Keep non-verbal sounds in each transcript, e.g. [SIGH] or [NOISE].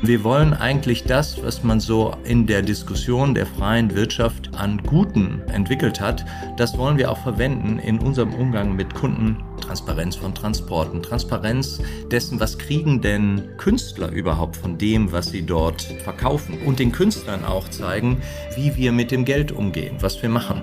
Wir wollen eigentlich das, was man so in der Diskussion der freien Wirtschaft an Guten entwickelt hat, das wollen wir auch verwenden in unserem Umgang mit Kunden. Transparenz von Transporten, Transparenz dessen, was kriegen denn Künstler überhaupt von dem, was sie dort verkaufen und den Künstlern auch zeigen, wie wir mit dem Geld umgehen, was wir machen.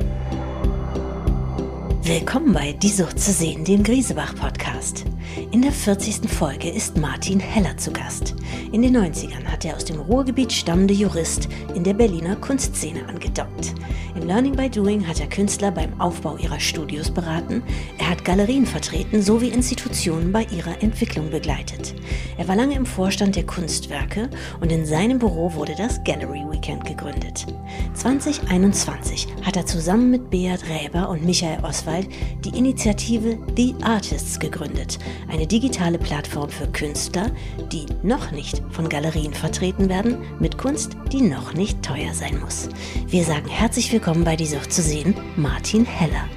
Willkommen bei Die Sucht zu sehen, dem Griesebach-Podcast. In der 40. Folge ist Martin Heller zu Gast. In den 90ern hat er aus dem Ruhrgebiet stammende Jurist in der Berliner Kunstszene angedockt. In Learning by Doing hat er Künstler beim Aufbau ihrer Studios beraten, er hat Galerien vertreten sowie Institutionen bei ihrer Entwicklung begleitet. Er war lange im Vorstand der Kunstwerke und in seinem Büro wurde das Gallery Weekend gegründet. 2021 hat er zusammen mit Beat Räber und Michael Oswald Arbeit die Initiative The Artists gegründet, eine digitale Plattform für Künstler, die noch nicht von Galerien vertreten werden, mit Kunst, die noch nicht teuer sein muss. Wir sagen herzlich willkommen bei Die Sucht zu sehen, Martin Heller.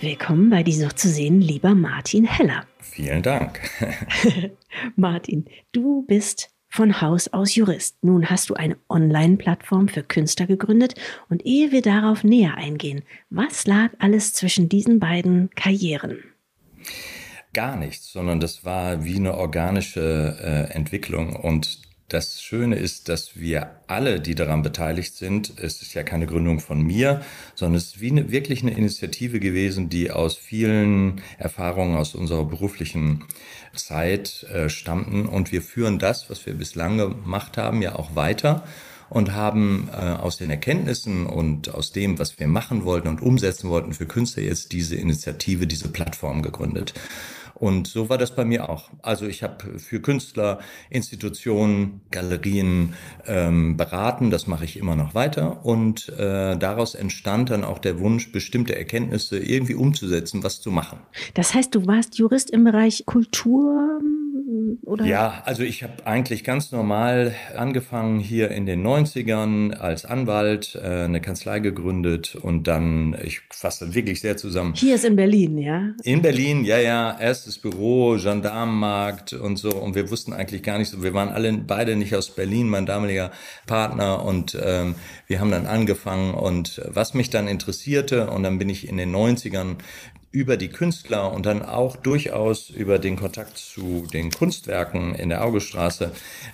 Willkommen bei Die Sucht zu sehen, lieber Martin Heller. Vielen Dank. [LAUGHS] Martin, du bist von Haus aus Jurist. Nun hast du eine Online-Plattform für Künstler gegründet und ehe wir darauf näher eingehen, was lag alles zwischen diesen beiden Karrieren? Gar nichts, sondern das war wie eine organische äh, Entwicklung und das Schöne ist, dass wir alle, die daran beteiligt sind, es ist ja keine Gründung von mir, sondern es ist wie eine, wirklich eine Initiative gewesen, die aus vielen Erfahrungen aus unserer beruflichen Zeit äh, stammten. Und wir führen das, was wir bislang gemacht haben, ja auch weiter und haben äh, aus den Erkenntnissen und aus dem, was wir machen wollten und umsetzen wollten für Künstler jetzt diese Initiative, diese Plattform gegründet. Und so war das bei mir auch. Also ich habe für Künstler, Institutionen, Galerien ähm, beraten. Das mache ich immer noch weiter. Und äh, daraus entstand dann auch der Wunsch, bestimmte Erkenntnisse irgendwie umzusetzen, was zu machen. Das heißt, du warst Jurist im Bereich Kultur, oder? Ja, also ich habe eigentlich ganz normal angefangen hier in den 90ern als Anwalt, äh, eine Kanzlei gegründet und dann, ich fasse wirklich sehr zusammen. Hier ist in Berlin, ja? In Berlin, ja, ja. Erstes Büro, Gendarmenmarkt und so. Und wir wussten eigentlich gar nicht so, wir waren alle beide nicht aus Berlin, mein damaliger Partner. Und ähm, wir haben dann angefangen und was mich dann interessierte, und dann bin ich in den 90ern über die Künstler und dann auch durchaus über den Kontakt zu den Kunstwerken in der Augestraße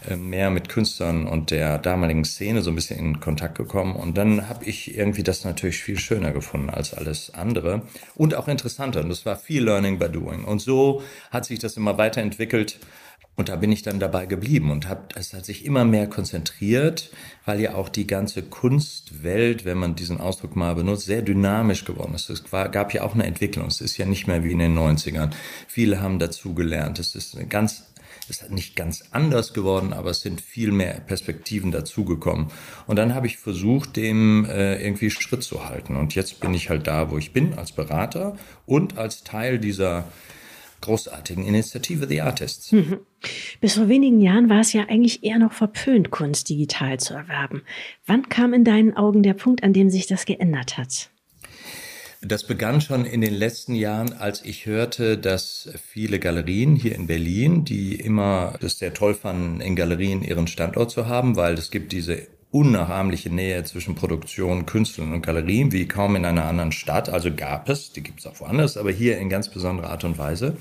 äh, mehr mit Künstlern und der damaligen Szene so ein bisschen in Kontakt gekommen. Und dann habe ich irgendwie das natürlich viel schöner gefunden als alles andere und auch interessanter. Und das war viel Learning by Doing. Und so hat sich das immer weiterentwickelt. Und da bin ich dann dabei geblieben und hab, es hat sich immer mehr konzentriert, weil ja auch die ganze Kunstwelt, wenn man diesen Ausdruck mal benutzt, sehr dynamisch geworden ist. Es war, gab ja auch eine Entwicklung. Es ist ja nicht mehr wie in den 90ern. Viele haben dazugelernt. Es ist ganz es ist nicht ganz anders geworden, aber es sind viel mehr Perspektiven dazugekommen. Und dann habe ich versucht, dem äh, irgendwie Schritt zu halten. Und jetzt bin ich halt da, wo ich bin, als Berater und als Teil dieser großartigen Initiative The Artists. Mhm. Bis vor wenigen Jahren war es ja eigentlich eher noch verpönt, Kunst digital zu erwerben. Wann kam in deinen Augen der Punkt, an dem sich das geändert hat? Das begann schon in den letzten Jahren, als ich hörte, dass viele Galerien hier in Berlin, die immer das sehr toll fanden, in Galerien ihren Standort zu haben, weil es gibt diese unnachahmliche Nähe zwischen Produktion, Künstlern und Galerien wie kaum in einer anderen Stadt. Also gab es, die gibt es auch woanders, aber hier in ganz besonderer Art und Weise.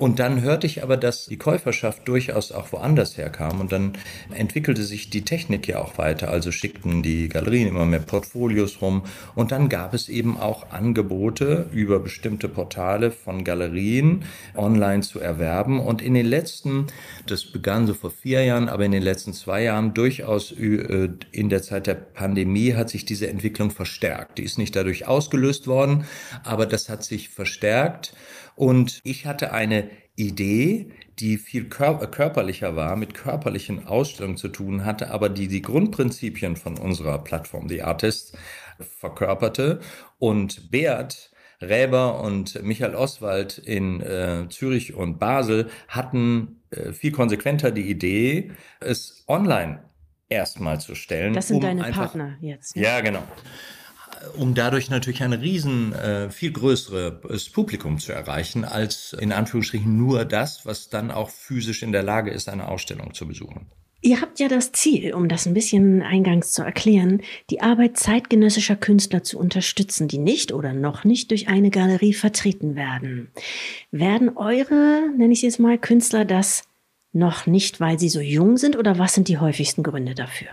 Und dann hörte ich aber, dass die Käuferschaft durchaus auch woanders herkam. Und dann entwickelte sich die Technik ja auch weiter. Also schickten die Galerien immer mehr Portfolios rum. Und dann gab es eben auch Angebote über bestimmte Portale von Galerien online zu erwerben. Und in den letzten, das begann so vor vier Jahren, aber in den letzten zwei Jahren durchaus äh, in der Zeit der Pandemie hat sich diese Entwicklung verstärkt. Die ist nicht dadurch ausgelöst worden, aber das hat sich verstärkt. Und ich hatte eine Idee, die viel körperlicher war, mit körperlichen Ausstellungen zu tun hatte, aber die die Grundprinzipien von unserer Plattform, The Artists, verkörperte. Und Beat Räber und Michael Oswald in äh, Zürich und Basel hatten äh, viel konsequenter die Idee, es online erstmal zu stellen. Das sind um deine Partner jetzt. Ne? Ja, genau um dadurch natürlich ein riesen, äh, viel größeres Publikum zu erreichen, als in Anführungsstrichen nur das, was dann auch physisch in der Lage ist, eine Ausstellung zu besuchen. Ihr habt ja das Ziel, um das ein bisschen eingangs zu erklären, die Arbeit zeitgenössischer Künstler zu unterstützen, die nicht oder noch nicht durch eine Galerie vertreten werden. Werden eure, nenne ich es mal, Künstler das noch nicht, weil sie so jung sind oder was sind die häufigsten Gründe dafür?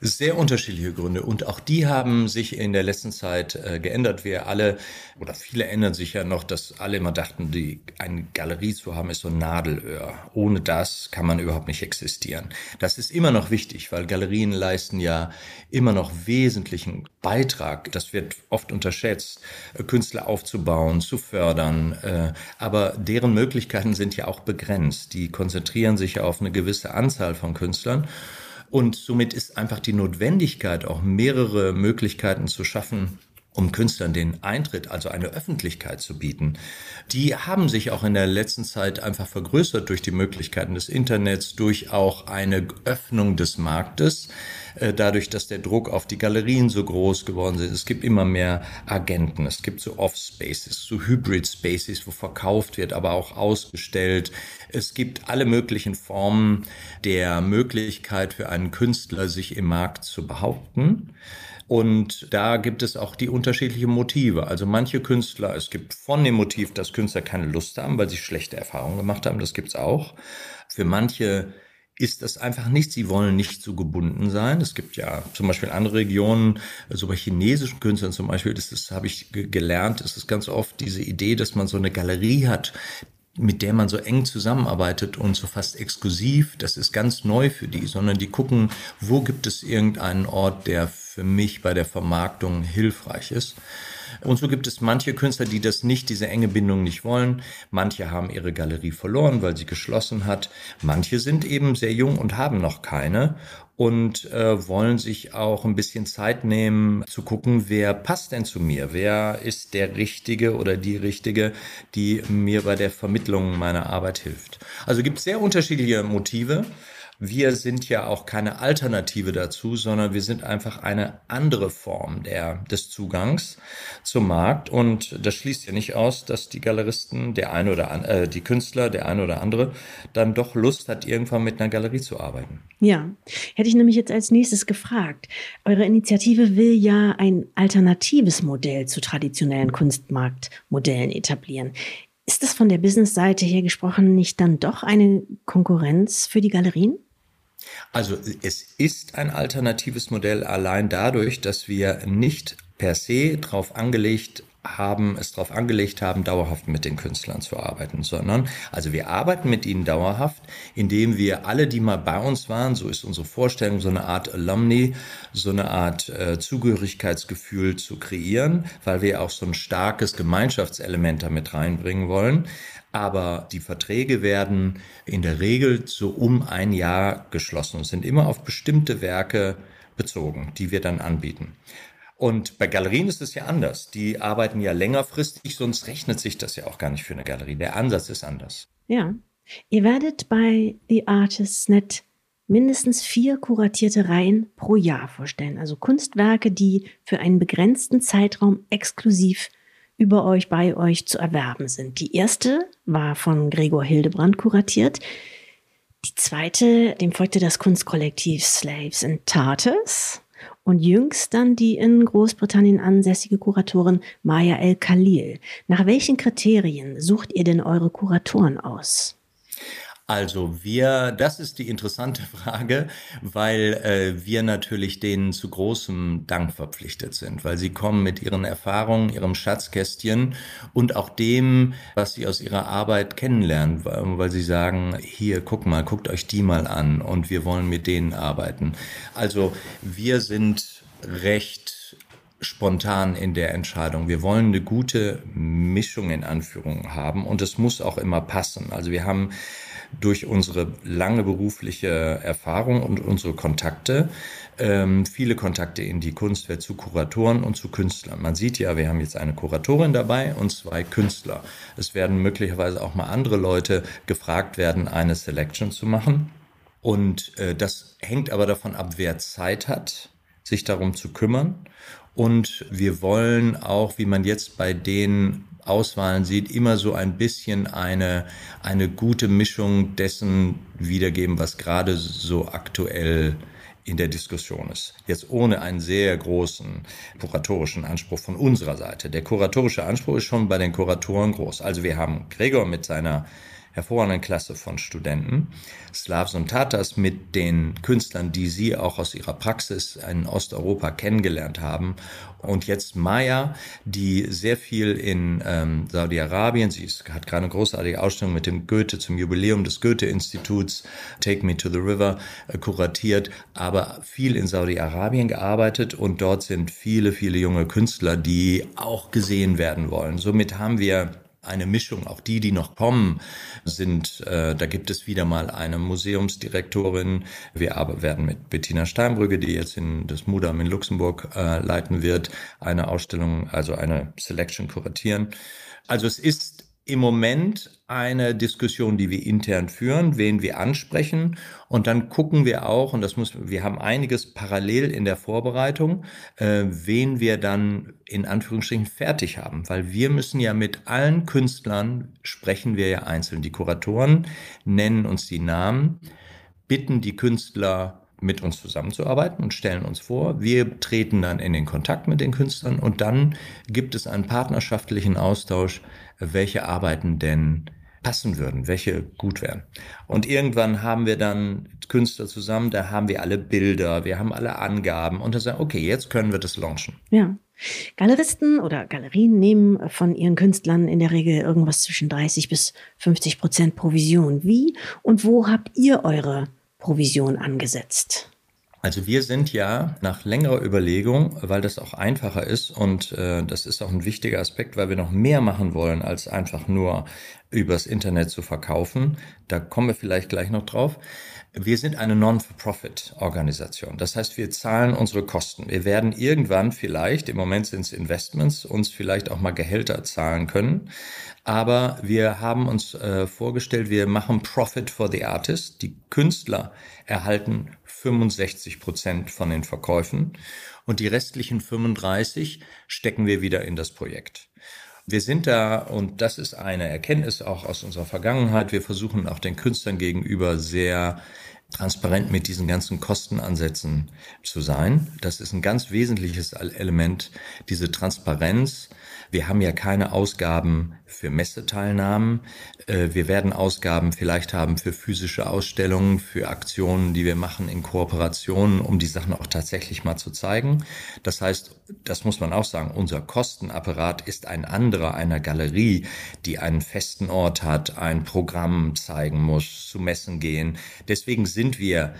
Sehr unterschiedliche Gründe und auch die haben sich in der letzten Zeit äh, geändert. Wir alle oder viele ändern sich ja noch, dass alle immer dachten, die eine Galerie zu haben ist so ein Nadelöhr. Ohne das kann man überhaupt nicht existieren. Das ist immer noch wichtig, weil Galerien leisten ja immer noch wesentlichen Beitrag. Das wird oft unterschätzt, äh, Künstler aufzubauen, zu fördern. Äh, aber deren Möglichkeiten sind ja auch begrenzt. Die konzentrieren sich auf eine gewisse Anzahl von Künstlern. Und somit ist einfach die Notwendigkeit, auch mehrere Möglichkeiten zu schaffen, um Künstlern den Eintritt, also eine Öffentlichkeit zu bieten. Die haben sich auch in der letzten Zeit einfach vergrößert durch die Möglichkeiten des Internets, durch auch eine Öffnung des Marktes, äh, dadurch, dass der Druck auf die Galerien so groß geworden ist. Es gibt immer mehr Agenten, es gibt so Off-Spaces, so Hybrid-Spaces, wo verkauft wird, aber auch ausgestellt. Es gibt alle möglichen Formen der Möglichkeit für einen Künstler, sich im Markt zu behaupten. Und da gibt es auch die unterschiedlichen Motive. Also manche Künstler, es gibt von dem Motiv, dass Künstler keine Lust haben, weil sie schlechte Erfahrungen gemacht haben, das gibt's auch. Für manche ist das einfach nicht. Sie wollen nicht so gebunden sein. Es gibt ja zum Beispiel andere Regionen, also bei chinesischen Künstlern zum Beispiel, das, das habe ich gelernt, ist es ganz oft diese Idee, dass man so eine Galerie hat, mit der man so eng zusammenarbeitet und so fast exklusiv, das ist ganz neu für die, sondern die gucken, wo gibt es irgendeinen Ort, der für mich bei der Vermarktung hilfreich ist. Und so gibt es manche Künstler, die das nicht, diese enge Bindung nicht wollen. Manche haben ihre Galerie verloren, weil sie geschlossen hat. Manche sind eben sehr jung und haben noch keine und äh, wollen sich auch ein bisschen Zeit nehmen zu gucken, wer passt denn zu mir? Wer ist der Richtige oder die Richtige, die mir bei der Vermittlung meiner Arbeit hilft? Also gibt es sehr unterschiedliche Motive. Wir sind ja auch keine Alternative dazu, sondern wir sind einfach eine andere Form der, des Zugangs zum Markt. Und das schließt ja nicht aus, dass die Galeristen, der eine oder an, äh, die Künstler, der eine oder andere, dann doch Lust hat, irgendwann mit einer Galerie zu arbeiten. Ja, hätte ich nämlich jetzt als nächstes gefragt. Eure Initiative will ja ein alternatives Modell zu traditionellen Kunstmarktmodellen etablieren. Ist das von der Business-Seite her gesprochen nicht dann doch eine Konkurrenz für die Galerien? Also es ist ein alternatives Modell allein dadurch, dass wir nicht per se darauf angelegt haben, es darauf angelegt haben, dauerhaft mit den Künstlern zu arbeiten, sondern also wir arbeiten mit ihnen dauerhaft, indem wir alle, die mal bei uns waren, so ist unsere Vorstellung, so eine Art Alumni, so eine Art äh, Zugehörigkeitsgefühl zu kreieren, weil wir auch so ein starkes Gemeinschaftselement damit reinbringen wollen. Aber die Verträge werden in der Regel so um ein Jahr geschlossen und sind immer auf bestimmte Werke bezogen, die wir dann anbieten. Und bei Galerien ist es ja anders. Die arbeiten ja längerfristig, sonst rechnet sich das ja auch gar nicht für eine Galerie. Der Ansatz ist anders. Ja. Ihr werdet bei The Artists Net mindestens vier kuratierte Reihen pro Jahr vorstellen. Also Kunstwerke, die für einen begrenzten Zeitraum exklusiv über euch, bei euch zu erwerben sind. Die erste war von Gregor Hildebrand kuratiert. Die zweite, dem folgte das Kunstkollektiv Slaves and Tartars. Und jüngst dann die in Großbritannien ansässige Kuratorin Maya El Khalil. Nach welchen Kriterien sucht ihr denn eure Kuratoren aus? Also wir, das ist die interessante [LAUGHS] Frage, weil äh, wir natürlich denen zu großem Dank verpflichtet sind, weil sie kommen mit ihren Erfahrungen, ihrem Schatzkästchen und auch dem, was sie aus ihrer Arbeit kennenlernen, weil sie sagen, hier, guck mal, guckt euch die mal an und wir wollen mit denen arbeiten. Also wir sind recht spontan in der Entscheidung. Wir wollen eine gute Mischung in Anführungen haben und es muss auch immer passen. Also wir haben durch unsere lange berufliche Erfahrung und unsere Kontakte ähm, viele Kontakte in die Kunstwelt zu Kuratoren und zu Künstlern. Man sieht ja, wir haben jetzt eine Kuratorin dabei und zwei Künstler. Es werden möglicherweise auch mal andere Leute gefragt werden, eine Selection zu machen. Und äh, das hängt aber davon ab, wer Zeit hat, sich darum zu kümmern Und wir wollen auch, wie man jetzt bei den Auswahlen sieht, immer so ein bisschen eine, eine gute Mischung dessen wiedergeben, was gerade so aktuell in der Diskussion ist. Jetzt ohne einen sehr großen kuratorischen Anspruch von unserer Seite. Der kuratorische Anspruch ist schon bei den Kuratoren groß. Also wir haben Gregor mit seiner hervorragenden Klasse von Studenten, Slavs und Tatars mit den Künstlern, die sie auch aus ihrer Praxis in Osteuropa kennengelernt haben. Und jetzt Maya, die sehr viel in ähm, Saudi-Arabien, sie ist, hat gerade eine großartige Ausstellung mit dem Goethe zum Jubiläum des Goethe-Instituts, Take Me to the River, äh, kuratiert, aber viel in Saudi-Arabien gearbeitet und dort sind viele, viele junge Künstler, die auch gesehen werden wollen. Somit haben wir eine Mischung. Auch die, die noch kommen, sind, äh, da gibt es wieder mal eine Museumsdirektorin. Wir aber werden mit Bettina Steinbrügge, die jetzt in das Mudam in Luxemburg äh, leiten wird, eine Ausstellung, also eine Selection kuratieren. Also es ist im Moment eine Diskussion, die wir intern führen, wen wir ansprechen. Und dann gucken wir auch, und das muss, wir haben einiges parallel in der Vorbereitung, äh, wen wir dann in Anführungsstrichen fertig haben. Weil wir müssen ja mit allen Künstlern sprechen wir ja einzeln. Die Kuratoren nennen uns die Namen, bitten die Künstler mit uns zusammenzuarbeiten und stellen uns vor. Wir treten dann in den Kontakt mit den Künstlern und dann gibt es einen partnerschaftlichen Austausch, welche Arbeiten denn passen würden, welche gut wären. Und irgendwann haben wir dann Künstler zusammen, da haben wir alle Bilder, wir haben alle Angaben und dann sagen, okay, jetzt können wir das launchen. Ja. Galeristen oder Galerien nehmen von ihren Künstlern in der Regel irgendwas zwischen 30 bis 50 Prozent Provision. Wie und wo habt ihr eure Provision angesetzt? Also wir sind ja nach längerer Überlegung, weil das auch einfacher ist und äh, das ist auch ein wichtiger Aspekt, weil wir noch mehr machen wollen, als einfach nur übers Internet zu verkaufen. Da kommen wir vielleicht gleich noch drauf. Wir sind eine Non-for-Profit-Organisation. Das heißt, wir zahlen unsere Kosten. Wir werden irgendwann vielleicht, im Moment sind es Investments, uns vielleicht auch mal Gehälter zahlen können. Aber wir haben uns äh, vorgestellt, wir machen Profit for the Artist. Die Künstler erhalten 65 Prozent von den Verkäufen und die restlichen 35 stecken wir wieder in das Projekt. Wir sind da, und das ist eine Erkenntnis auch aus unserer Vergangenheit, wir versuchen auch den Künstlern gegenüber sehr transparent mit diesen ganzen Kostenansätzen zu sein. Das ist ein ganz wesentliches Element, diese Transparenz wir haben ja keine Ausgaben für Messeteilnahmen. Äh, wir werden Ausgaben vielleicht haben für physische Ausstellungen, für Aktionen, die wir machen in Kooperationen, um die Sachen auch tatsächlich mal zu zeigen. Das heißt, das muss man auch sagen, unser Kostenapparat ist ein anderer einer Galerie, die einen festen Ort hat, ein Programm zeigen muss, zu Messen gehen. Deswegen sind wir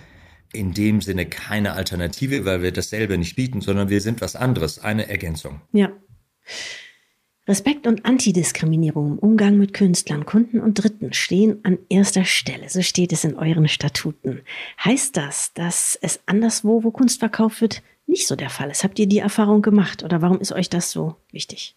in dem Sinne keine Alternative, weil wir dasselbe nicht bieten, sondern wir sind was anderes, eine Ergänzung. Ja. Respekt und Antidiskriminierung im Umgang mit Künstlern, Kunden und Dritten stehen an erster Stelle. So steht es in euren Statuten. Heißt das, dass es anderswo, wo Kunst verkauft wird, nicht so der Fall ist? Habt ihr die Erfahrung gemacht oder warum ist euch das so wichtig?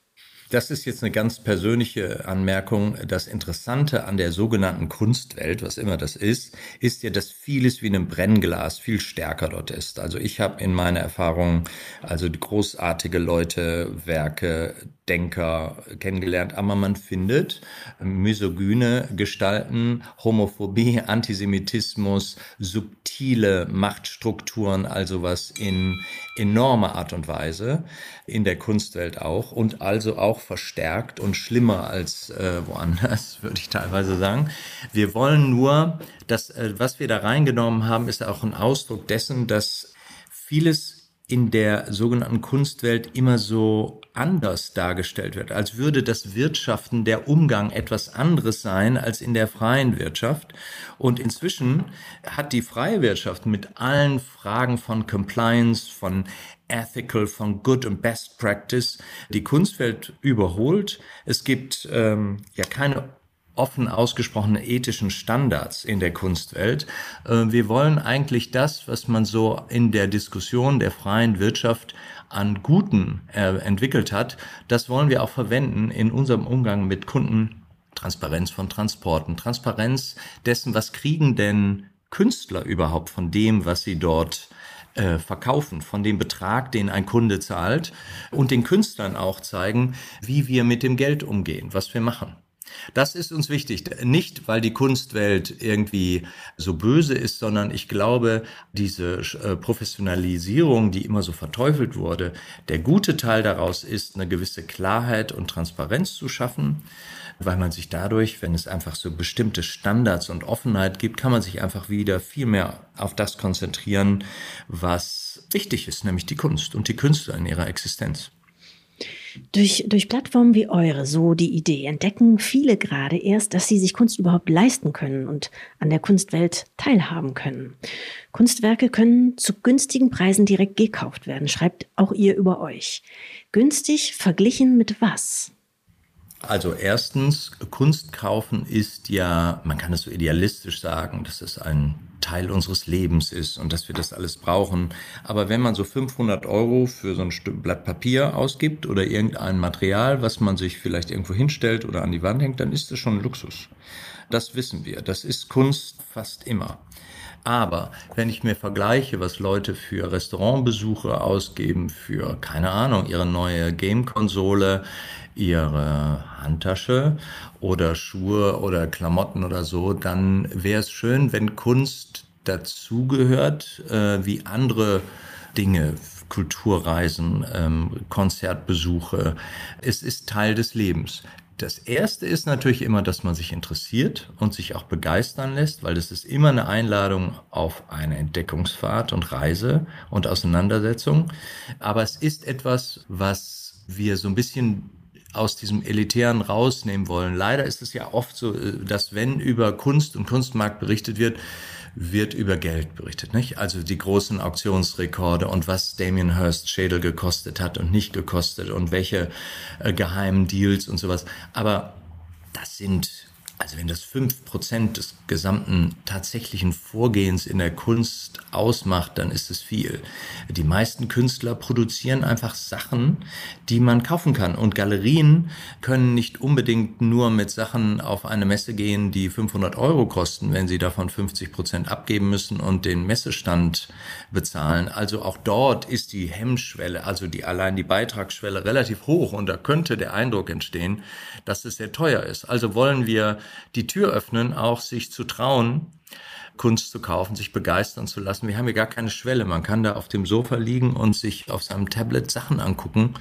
Das ist jetzt eine ganz persönliche Anmerkung. Das Interessante an der sogenannten Kunstwelt, was immer das ist, ist ja, dass vieles wie einem Brennglas viel stärker dort ist. Also ich habe in meiner Erfahrung also großartige Leute, Werke, Denker kennengelernt, aber man findet misogyne Gestalten, Homophobie, Antisemitismus, subtile Machtstrukturen, also was in enormer Art und Weise in der Kunstwelt auch und also auch verstärkt und schlimmer als äh, woanders, [LAUGHS] würde ich teilweise sagen. Wir wollen nur, dass äh, was wir da reingenommen haben, ist auch ein Ausdruck dessen, dass vieles in der sogenannten Kunstwelt immer so anders dargestellt wird, als würde das Wirtschaften, der Umgang etwas anderes sein als in der freien Wirtschaft. Und inzwischen hat die freie Wirtschaft mit allen Fragen von Compliance, von Ethical, von Good und Best Practice die Kunstwelt überholt. Es gibt ähm, ja keine offen ausgesprochene ethischen Standards in der Kunstwelt. Äh, wir wollen eigentlich das, was man so in der Diskussion der freien Wirtschaft an Guten äh, entwickelt hat, das wollen wir auch verwenden in unserem Umgang mit Kunden. Transparenz von Transporten, Transparenz dessen, was kriegen denn Künstler überhaupt von dem, was sie dort äh, verkaufen, von dem Betrag, den ein Kunde zahlt und den Künstlern auch zeigen, wie wir mit dem Geld umgehen, was wir machen. Das ist uns wichtig. Nicht, weil die Kunstwelt irgendwie so böse ist, sondern ich glaube, diese äh, Professionalisierung, die immer so verteufelt wurde, der gute Teil daraus ist, eine gewisse Klarheit und Transparenz zu schaffen weil man sich dadurch, wenn es einfach so bestimmte Standards und Offenheit gibt, kann man sich einfach wieder viel mehr auf das konzentrieren, was wichtig ist, nämlich die Kunst und die Künstler in ihrer Existenz. Durch, durch Plattformen wie eure, so die Idee, entdecken viele gerade erst, dass sie sich Kunst überhaupt leisten können und an der Kunstwelt teilhaben können. Kunstwerke können zu günstigen Preisen direkt gekauft werden, schreibt auch ihr über euch. Günstig verglichen mit was? Also erstens, Kunst kaufen ist ja, man kann es so idealistisch sagen, dass es ein Teil unseres Lebens ist und dass wir das alles brauchen. Aber wenn man so 500 Euro für so ein Blatt Papier ausgibt oder irgendein Material, was man sich vielleicht irgendwo hinstellt oder an die Wand hängt, dann ist das schon Luxus. Das wissen wir. Das ist Kunst fast immer. Aber wenn ich mir vergleiche, was Leute für Restaurantbesuche ausgeben, für, keine Ahnung, ihre neue Game-Konsole, ihre Handtasche oder Schuhe oder Klamotten oder so, dann wäre es schön, wenn Kunst dazugehört, äh, wie andere Dinge, Kulturreisen, ähm, Konzertbesuche. Es ist Teil des Lebens. Das erste ist natürlich immer, dass man sich interessiert und sich auch begeistern lässt, weil das ist immer eine Einladung auf eine Entdeckungsfahrt und Reise und Auseinandersetzung. Aber es ist etwas, was wir so ein bisschen aus diesem Elitären rausnehmen wollen. Leider ist es ja oft so, äh, dass wenn über Kunst und Kunstmarkt berichtet wird, wird über Geld berichtet, nicht? Also die großen Auktionsrekorde und was Damien Hirst Schädel gekostet hat und nicht gekostet und welche äh, geheimen Deals und sowas. Aber das sind also wenn das fünf Prozent des gesamten tatsächlichen Vorgehens in der Kunst ausmacht, dann ist es viel. Die meisten Künstler produzieren einfach Sachen, die man kaufen kann. Und Galerien können nicht unbedingt nur mit Sachen auf eine Messe gehen, die 500 Euro kosten, wenn sie davon 50 Prozent abgeben müssen und den Messestand bezahlen. Also auch dort ist die Hemmschwelle, also die allein die Beitragsschwelle relativ hoch. Und da könnte der Eindruck entstehen, dass es sehr teuer ist. Also wollen wir die Tür öffnen, auch sich zu trauen, Kunst zu kaufen, sich begeistern zu lassen. Wir haben hier gar keine Schwelle. Man kann da auf dem Sofa liegen und sich auf seinem Tablet Sachen angucken.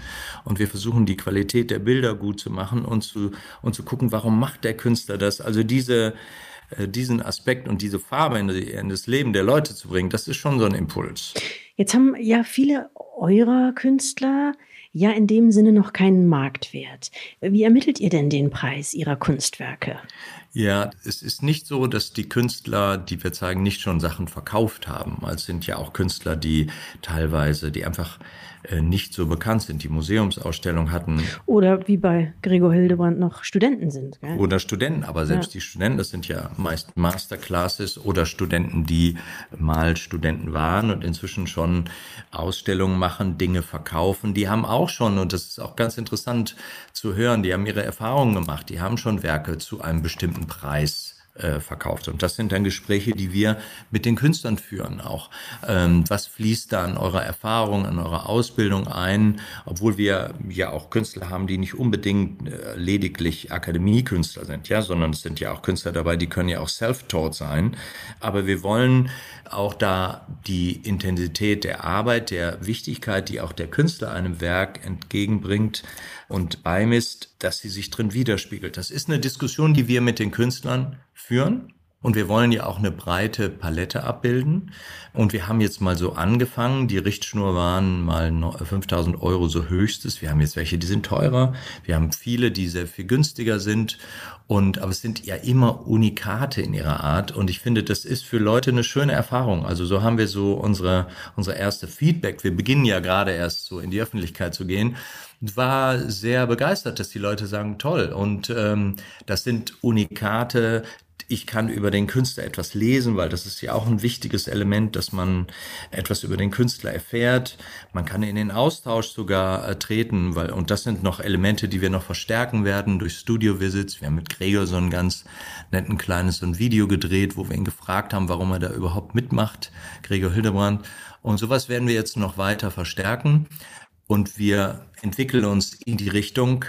Und wir versuchen die Qualität der Bilder gut zu machen und zu, und zu gucken, warum macht der Künstler das? Also diese, äh, diesen Aspekt und diese Farbe in, in das Leben der Leute zu bringen, das ist schon so ein Impuls. Jetzt haben ja viele eurer Künstler ja in dem Sinne noch keinen Marktwert. Wie ermittelt ihr denn den Preis Ihrer Kunstwerke? Ja, es ist nicht so, dass die Künstler, die wir zeigen, nicht schon Sachen verkauft haben. Es sind ja auch Künstler, die teilweise, die einfach äh, nicht so bekannt sind, die Museumsausstellung hatten. Oder wie bei Gregor Hildebrand noch Studenten sind. Gell? Oder Studenten, aber selbst ja. die Studenten, das sind ja meist Masterclasses oder Studenten, die mal Studenten waren und inzwischen schon Ausstellungen machen, Dinge verkaufen. Die haben auch schon, und das ist auch ganz interessant zu hören, die haben ihre Erfahrungen gemacht, die haben schon Werke zu einem bestimmten Preis äh, verkauft. Und das sind dann Gespräche, die wir mit den Künstlern führen auch. Ähm, was fließt da an eurer Erfahrung, an eurer Ausbildung ein? Obwohl wir ja auch Künstler haben, die nicht unbedingt äh, lediglich Akademiekünstler sind, ja, sondern es sind ja auch Künstler dabei, die können ja auch self-taught sein. Aber wir wollen auch da die Intensität der Arbeit, der Wichtigkeit, die auch der Künstler einem Werk entgegenbringt, und beimisst, dass sie sich drin widerspiegelt. Das ist eine Diskussion, die wir mit den Künstlern führen. Und wir wollen ja auch eine breite Palette abbilden. Und wir haben jetzt mal so angefangen. Die Richtschnur waren mal 5000 Euro so höchstes. Wir haben jetzt welche, die sind teurer. Wir haben viele, die sehr viel günstiger sind. Und, aber es sind ja immer Unikate in ihrer Art. Und ich finde, das ist für Leute eine schöne Erfahrung. Also so haben wir so unsere, unsere erste Feedback. Wir beginnen ja gerade erst so in die Öffentlichkeit zu gehen. War sehr begeistert, dass die Leute sagen, toll. Und ähm, das sind Unikate, ich kann über den Künstler etwas lesen, weil das ist ja auch ein wichtiges Element, dass man etwas über den Künstler erfährt. Man kann in den Austausch sogar äh, treten, weil, und das sind noch Elemente, die wir noch verstärken werden durch Studio-Visits. Wir haben mit Gregor so ein ganz netten kleines so ein Video gedreht, wo wir ihn gefragt haben, warum er da überhaupt mitmacht. Gregor Hildebrand. Und sowas werden wir jetzt noch weiter verstärken. Und wir entwickeln uns in die Richtung,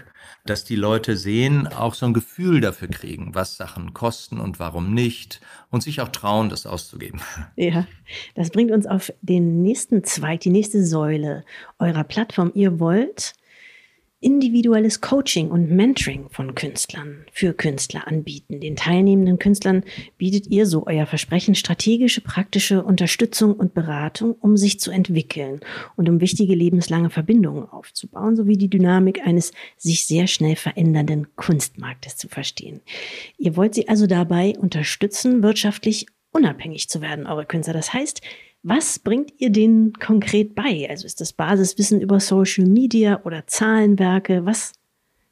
dass die Leute sehen, auch so ein Gefühl dafür kriegen, was Sachen kosten und warum nicht und sich auch trauen, das auszugeben. [LAUGHS] Ja, das bringt uns auf den nächsten Zweig, die nächste Säule eurer Plattform. Ihr wollt individuelles Coaching und Mentoring von Künstlern für Künstler anbieten. Den teilnehmenden Künstlern bietet ihr so euer Versprechen strategische, praktische Unterstützung und Beratung, um sich zu entwickeln und um wichtige lebenslange Verbindungen aufzubauen, sowie die Dynamik eines sich sehr schnell verändernden Kunstmarktes zu verstehen. Ihr wollt sie also dabei unterstützen, wirtschaftlich unabhängig zu werden, eure Künstler. Das heißt, was bringt ihr denen konkret bei? Also ist das Basiswissen über Social Media oder Zahlenwerke? Was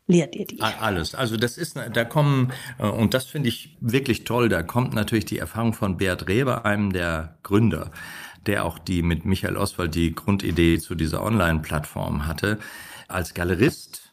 lehrt ihr die? Alles. Also das ist, da kommen, äh, und das finde ich wirklich toll, da kommt natürlich die Erfahrung von Beat Reber, einem der Gründer, der auch die mit Michael Oswald die Grundidee zu dieser Online-Plattform hatte. Als Galerist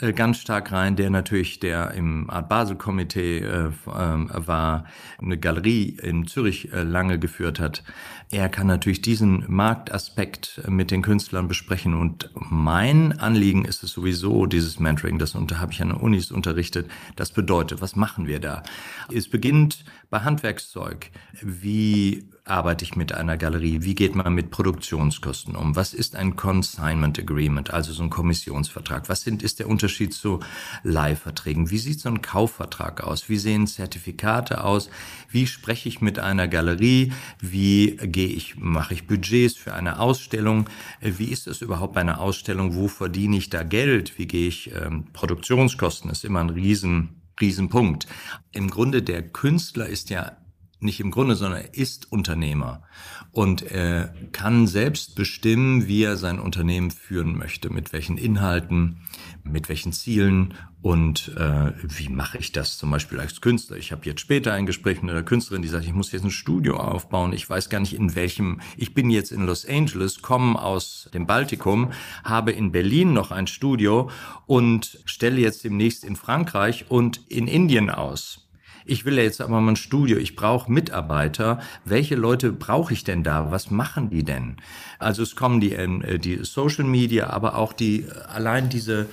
äh, ganz stark rein, der natürlich der im Art Basel Komitee äh, äh, war, eine Galerie in Zürich äh, lange geführt hat. Er kann natürlich diesen Marktaspekt mit den Künstlern besprechen und mein Anliegen ist es sowieso, dieses Mentoring, das habe ich an den Unis unterrichtet, das bedeutet, was machen wir da? Es beginnt bei Handwerkszeug. Wie arbeite ich mit einer Galerie? Wie geht man mit Produktionskosten um? Was ist ein Consignment Agreement, also so ein Kommissionsvertrag? Was sind, ist der Unterschied zu Leihverträgen? Wie sieht so ein Kaufvertrag aus? Wie sehen Zertifikate aus? Wie spreche ich mit einer Galerie? Wie gehe ich, mache ich Budgets für eine Ausstellung? Wie ist es überhaupt bei einer Ausstellung? Wo verdiene ich da Geld? Wie gehe ich, ähm, Produktionskosten ist immer ein riesen Riesenpunkt. Im Grunde der Künstler ist ja nicht im Grunde, sondern er ist Unternehmer und er kann selbst bestimmen, wie er sein Unternehmen führen möchte, mit welchen Inhalten, mit welchen Zielen und äh, wie mache ich das zum Beispiel als Künstler. Ich habe jetzt später ein Gespräch mit einer Künstlerin, die sagt, ich muss jetzt ein Studio aufbauen. Ich weiß gar nicht in welchem. Ich bin jetzt in Los Angeles, komme aus dem Baltikum, habe in Berlin noch ein Studio und stelle jetzt demnächst in Frankreich und in Indien aus ich will ja jetzt aber mal ein Studio, ich brauche Mitarbeiter. Welche Leute brauche ich denn da? Was machen die denn? Also es kommen die, äh, die Social Media, aber auch die, allein diese,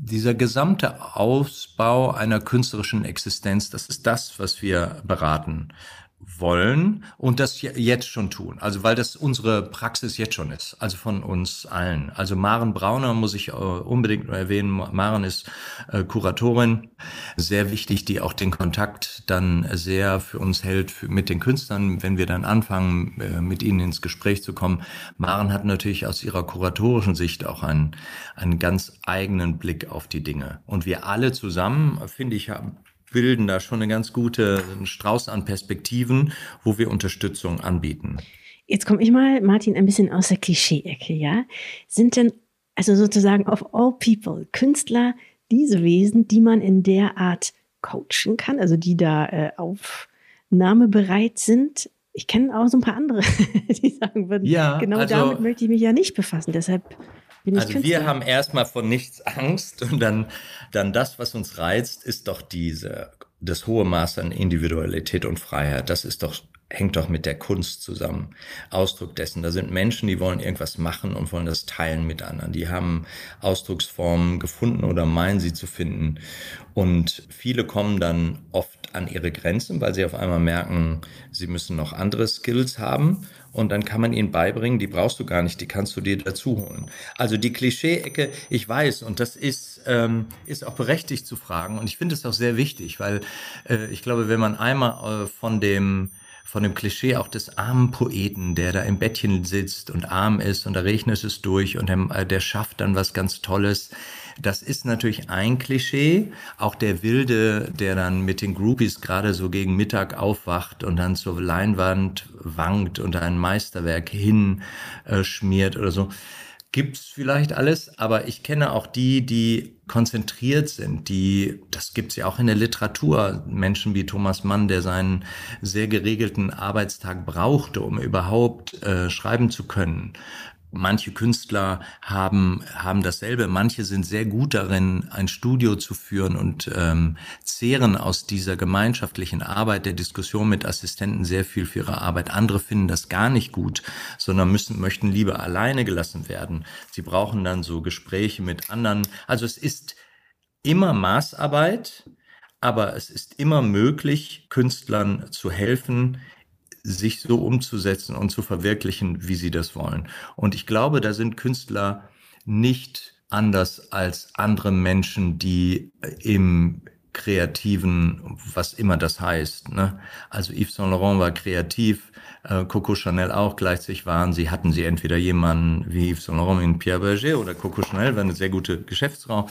dieser gesamte Ausbau einer künstlerischen Existenz, das ist das, was wir beraten wollen und das jetzt schon tun. Also weil das unsere Praxis jetzt schon ist, also von uns allen. Also Maren Brauner muss ich äh, unbedingt erwähnen. Maren ist äh, Kuratorin, sehr wichtig, die auch den Kontakt dann sehr für uns hält mit den Künstlern, wenn wir dann anfangen, äh, mit ihnen ins Gespräch zu kommen. Maren hat natürlich aus ihrer kuratorischen Sicht auch einen, einen ganz eigenen Blick auf die Dinge. Und wir alle zusammen, finde ich, haben bilden da schon eine ganz gute Strauß an Perspektiven, wo wir Unterstützung anbieten. Jetzt komme ich mal, Martin, ein bisschen aus der Klischee-Ecke, ja? Sind denn, also sozusagen of all people, Künstler diese Wesen, die man in der Art coachen kann, also die da äh, aufnahmebereit sind? Ich kenne auch so ein paar andere, [LAUGHS] die sagen würden, ja, genau also, damit möchte ich mich ja nicht befassen. Deshalb also wir haben erstmal von nichts Angst und dann, dann das, was uns reizt, ist doch diese, das hohe Maß an Individualität und Freiheit. Das ist doch hängt doch mit der Kunst zusammen. Ausdruck dessen. Da sind Menschen, die wollen irgendwas machen und wollen das teilen mit anderen. Die haben Ausdrucksformen gefunden oder meinen sie zu finden. Und viele kommen dann oft an ihre Grenzen, weil sie auf einmal merken, sie müssen noch andere Skills haben und dann kann man ihnen beibringen, die brauchst du gar nicht, die kannst du dir dazu holen. Also die Klischee-Ecke, ich weiß, und das ist, ähm, ist auch berechtigt zu fragen und ich finde es auch sehr wichtig, weil äh, ich glaube, wenn man einmal äh, von dem von dem Klischee auch des armen Poeten, der da im Bettchen sitzt und arm ist und da regnet es durch und der, äh, der schafft dann was ganz Tolles. Das ist natürlich ein Klischee. Auch der Wilde, der dann mit den Groupies gerade so gegen Mittag aufwacht und dann zur Leinwand wankt und ein Meisterwerk hinschmiert oder so. gibt's vielleicht alles, aber ich kenne auch die, die konzentriert sind, die, das gibt's ja auch in der Literatur, Menschen wie Thomas Mann, der seinen sehr geregelten Arbeitstag brauchte, um überhaupt äh, schreiben zu können. Manche Künstler haben, haben dasselbe, manche sind sehr gut darin, ein Studio zu führen und ähm, zehren aus dieser gemeinschaftlichen Arbeit, der Diskussion mit Assistenten sehr viel für ihre Arbeit. Andere finden das gar nicht gut, sondern müssen, möchten lieber alleine gelassen werden. Sie brauchen dann so Gespräche mit anderen. Also es ist immer Maßarbeit, aber es ist immer möglich, Künstlern zu helfen, sich so umzusetzen und zu verwirklichen, wie sie das wollen. Und ich glaube, da sind Künstler nicht anders als andere Menschen, die im kreativen, was immer das heißt. Ne? Also Yves Saint Laurent war kreativ, äh, Coco Chanel auch gleichzeitig waren sie, hatten sie entweder jemanden wie Yves Saint Laurent in Pierre Berger oder Coco Chanel, war eine sehr gute Geschäftsfrau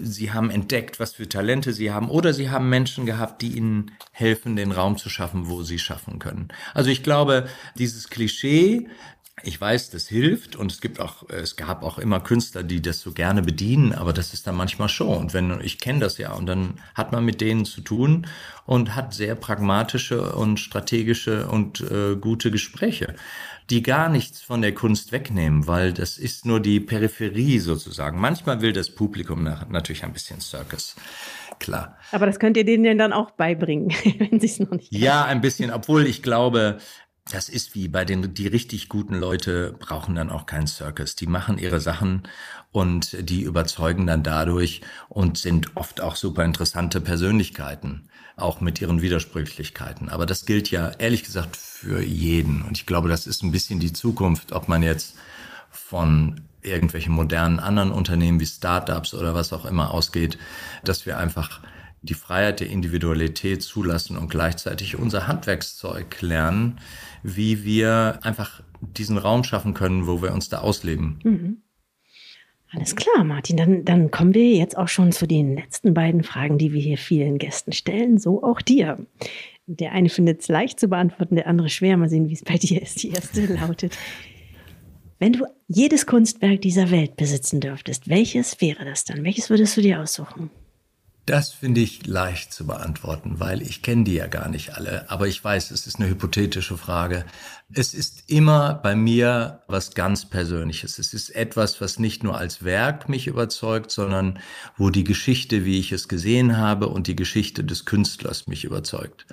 sie haben entdeckt, was für Talente sie haben, oder sie haben Menschen gehabt, die ihnen helfen, den Raum zu schaffen, wo sie schaffen können. Also ich glaube, dieses Klischee, ich weiß, das hilft und es gibt auch, es gab auch immer Künstler, die das so gerne bedienen, aber das ist dann manchmal schon. Und wenn, ich kenne das ja und dann hat man mit denen zu tun und hat sehr pragmatische und strategische und äh, gute Gespräche die gar nichts von der Kunst wegnehmen, weil das ist nur die Peripherie sozusagen. Manchmal will das Publikum natürlich ein bisschen Circus. Klar. Aber das könnt ihr denen dann auch beibringen, [LAUGHS] wenn sie es noch nicht. Ja, ein bisschen, obwohl ich glaube, das ist wie bei den, die richtig guten Leute brauchen dann auch keinen Circus. Die machen ihre Sachen und die überzeugen dann dadurch und sind oft auch super interessante Persönlichkeiten auch mit ihren Widersprüchlichkeiten. Aber das gilt ja ehrlich gesagt für jeden. Und ich glaube, das ist ein bisschen die Zukunft, ob man jetzt von irgendwelchen modernen anderen Unternehmen wie Startups oder was auch immer ausgeht, dass wir einfach die Freiheit der Individualität zulassen und gleichzeitig unser Handwerkszeug lernen, wie wir einfach diesen Raum schaffen können, wo wir uns da ausleben. Mhm. Alles klar, Martin. Dann, dann kommen wir jetzt auch schon zu den letzten beiden Fragen, die wir hier vielen Gästen stellen. So auch dir. Der eine findet es leicht zu beantworten, der andere schwer. Mal sehen, wie es bei dir ist. Die erste [LAUGHS] lautet, wenn du jedes Kunstwerk dieser Welt besitzen dürftest, welches wäre das dann? Welches würdest du dir aussuchen? Das finde ich leicht zu beantworten, weil ich kenne die ja gar nicht alle. Aber ich weiß, es ist eine hypothetische Frage. Es ist immer bei mir was ganz Persönliches. Es ist etwas, was nicht nur als Werk mich überzeugt, sondern wo die Geschichte, wie ich es gesehen habe, und die Geschichte des Künstlers mich überzeugt.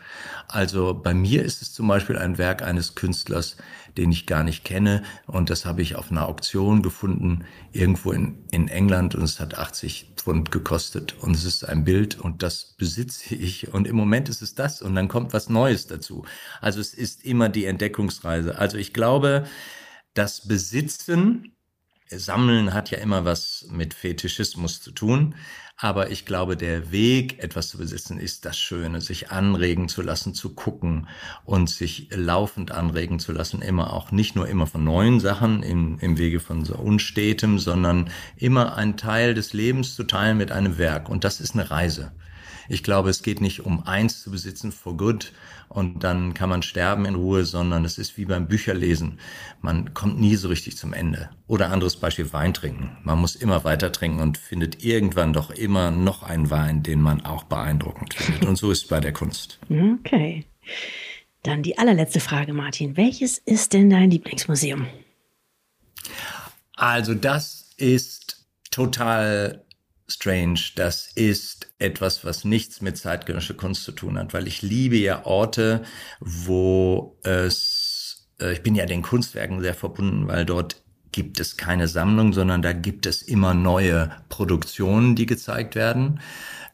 Also bei mir ist es zum Beispiel ein Werk eines Künstlers, den ich gar nicht kenne. Und das habe ich auf einer Auktion gefunden, irgendwo in, in England. Und es hat 80 Pfund gekostet. Und es ist ein Bild und das besitze ich. Und im Moment ist es das. Und dann kommt was Neues dazu. Also es ist immer die Entdeckungsreise. Also ich glaube, das Besitzen, Sammeln hat ja immer was mit Fetischismus zu tun. Aber ich glaube, der Weg, etwas zu besitzen, ist das Schöne, sich anregen zu lassen, zu gucken und sich laufend anregen zu lassen, immer auch nicht nur immer von neuen Sachen im, im Wege von so Unstetem, sondern immer einen Teil des Lebens zu teilen mit einem Werk. Und das ist eine Reise. Ich glaube, es geht nicht um eins zu besitzen for good und dann kann man sterben in Ruhe, sondern es ist wie beim Bücherlesen. Man kommt nie so richtig zum Ende. Oder anderes Beispiel Wein trinken. Man muss immer weiter trinken und findet irgendwann doch immer noch einen Wein, den man auch beeindruckend findet. Und so ist es bei der Kunst. Okay. Dann die allerletzte Frage, Martin. Welches ist denn dein Lieblingsmuseum? Also das ist total strange. Das ist etwas, was nichts mit zeitgenössischer Kunst zu tun hat, weil ich liebe ja Orte, wo es, äh, ich bin ja den Kunstwerken sehr verbunden, weil dort gibt es keine Sammlung, sondern da gibt es immer neue Produktionen, die gezeigt werden.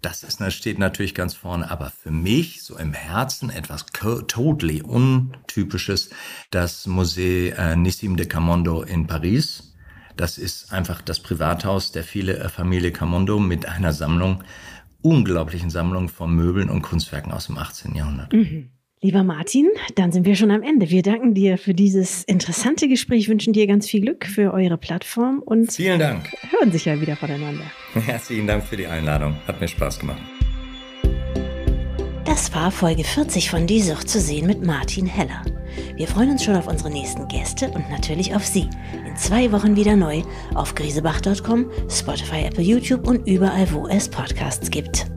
Das ist, steht natürlich ganz vorne, aber für mich so im Herzen etwas totally untypisches, das Musée äh, Nissim de Camondo in Paris das ist einfach das Privathaus der viele Familie Camondo mit einer Sammlung, unglaublichen Sammlung von Möbeln und Kunstwerken aus dem 18. Jahrhundert. Mhm. Lieber Martin, dann sind wir schon am Ende. Wir danken dir für dieses interessante Gespräch, wünschen dir ganz viel Glück für eure Plattform und vielen Dank. Hören sich ja wieder voneinander. [LAUGHS] Herzlichen Dank für die Einladung. Hat mir Spaß gemacht. Das war Folge 40 von Die Sucht zu sehen mit Martin Heller. Wir freuen uns schon auf unsere nächsten Gäste und natürlich auf Sie. In zwei Wochen wieder neu auf grisebach.com, Spotify, Apple, YouTube und überall, wo es Podcasts gibt.